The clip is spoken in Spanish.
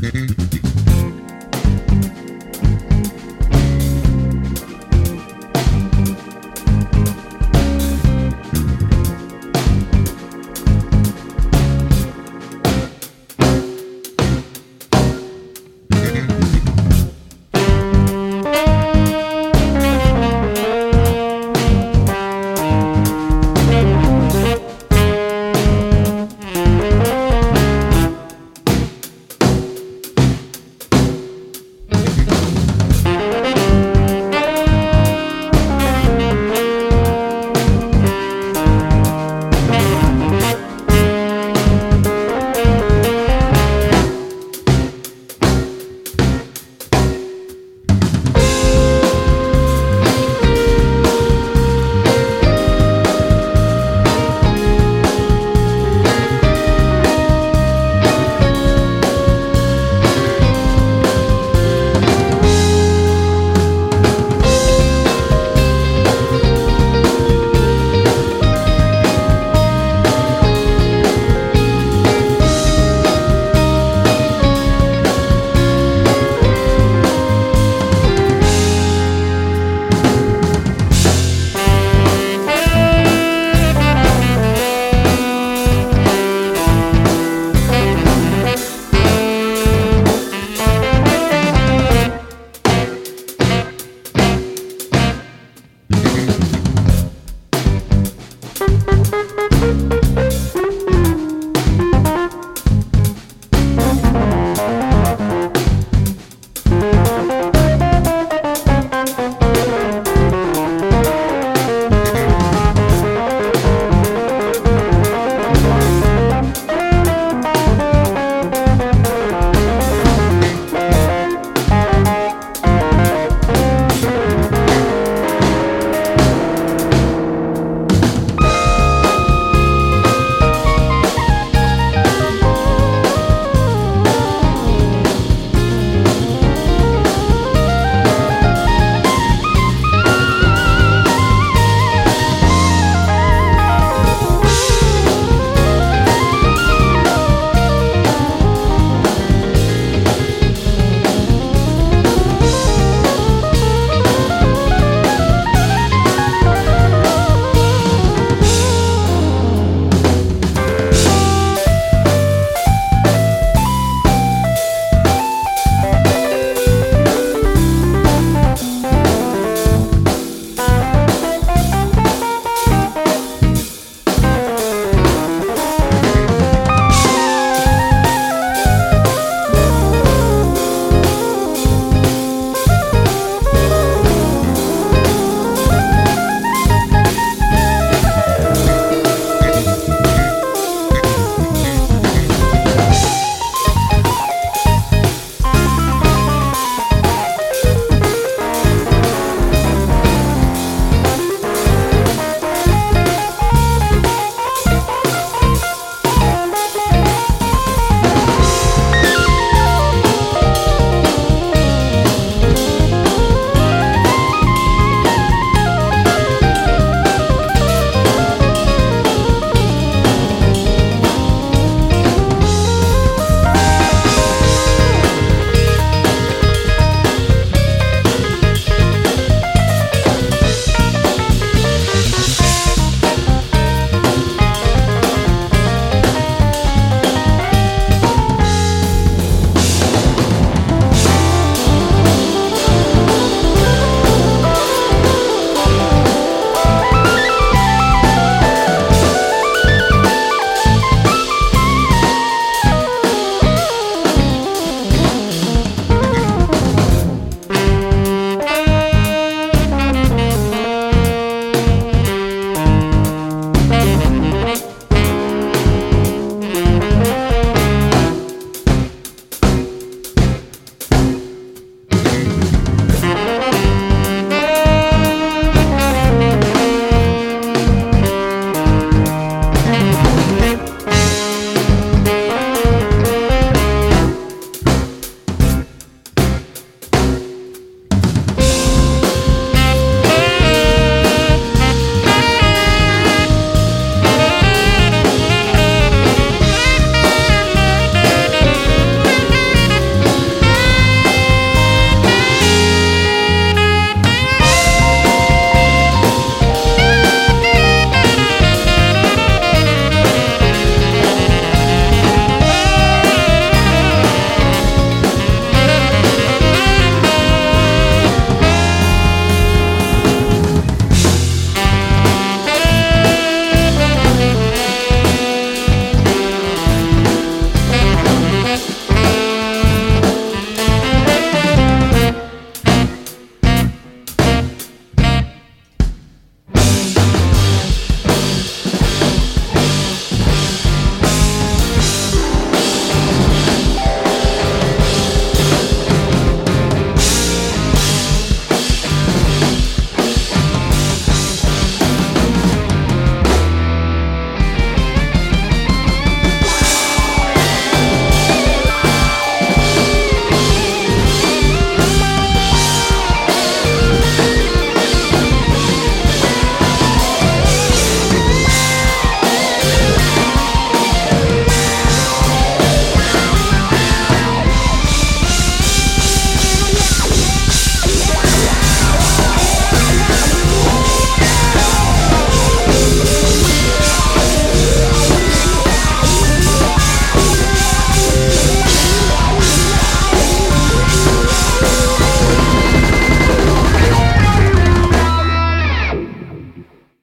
Mm-hmm.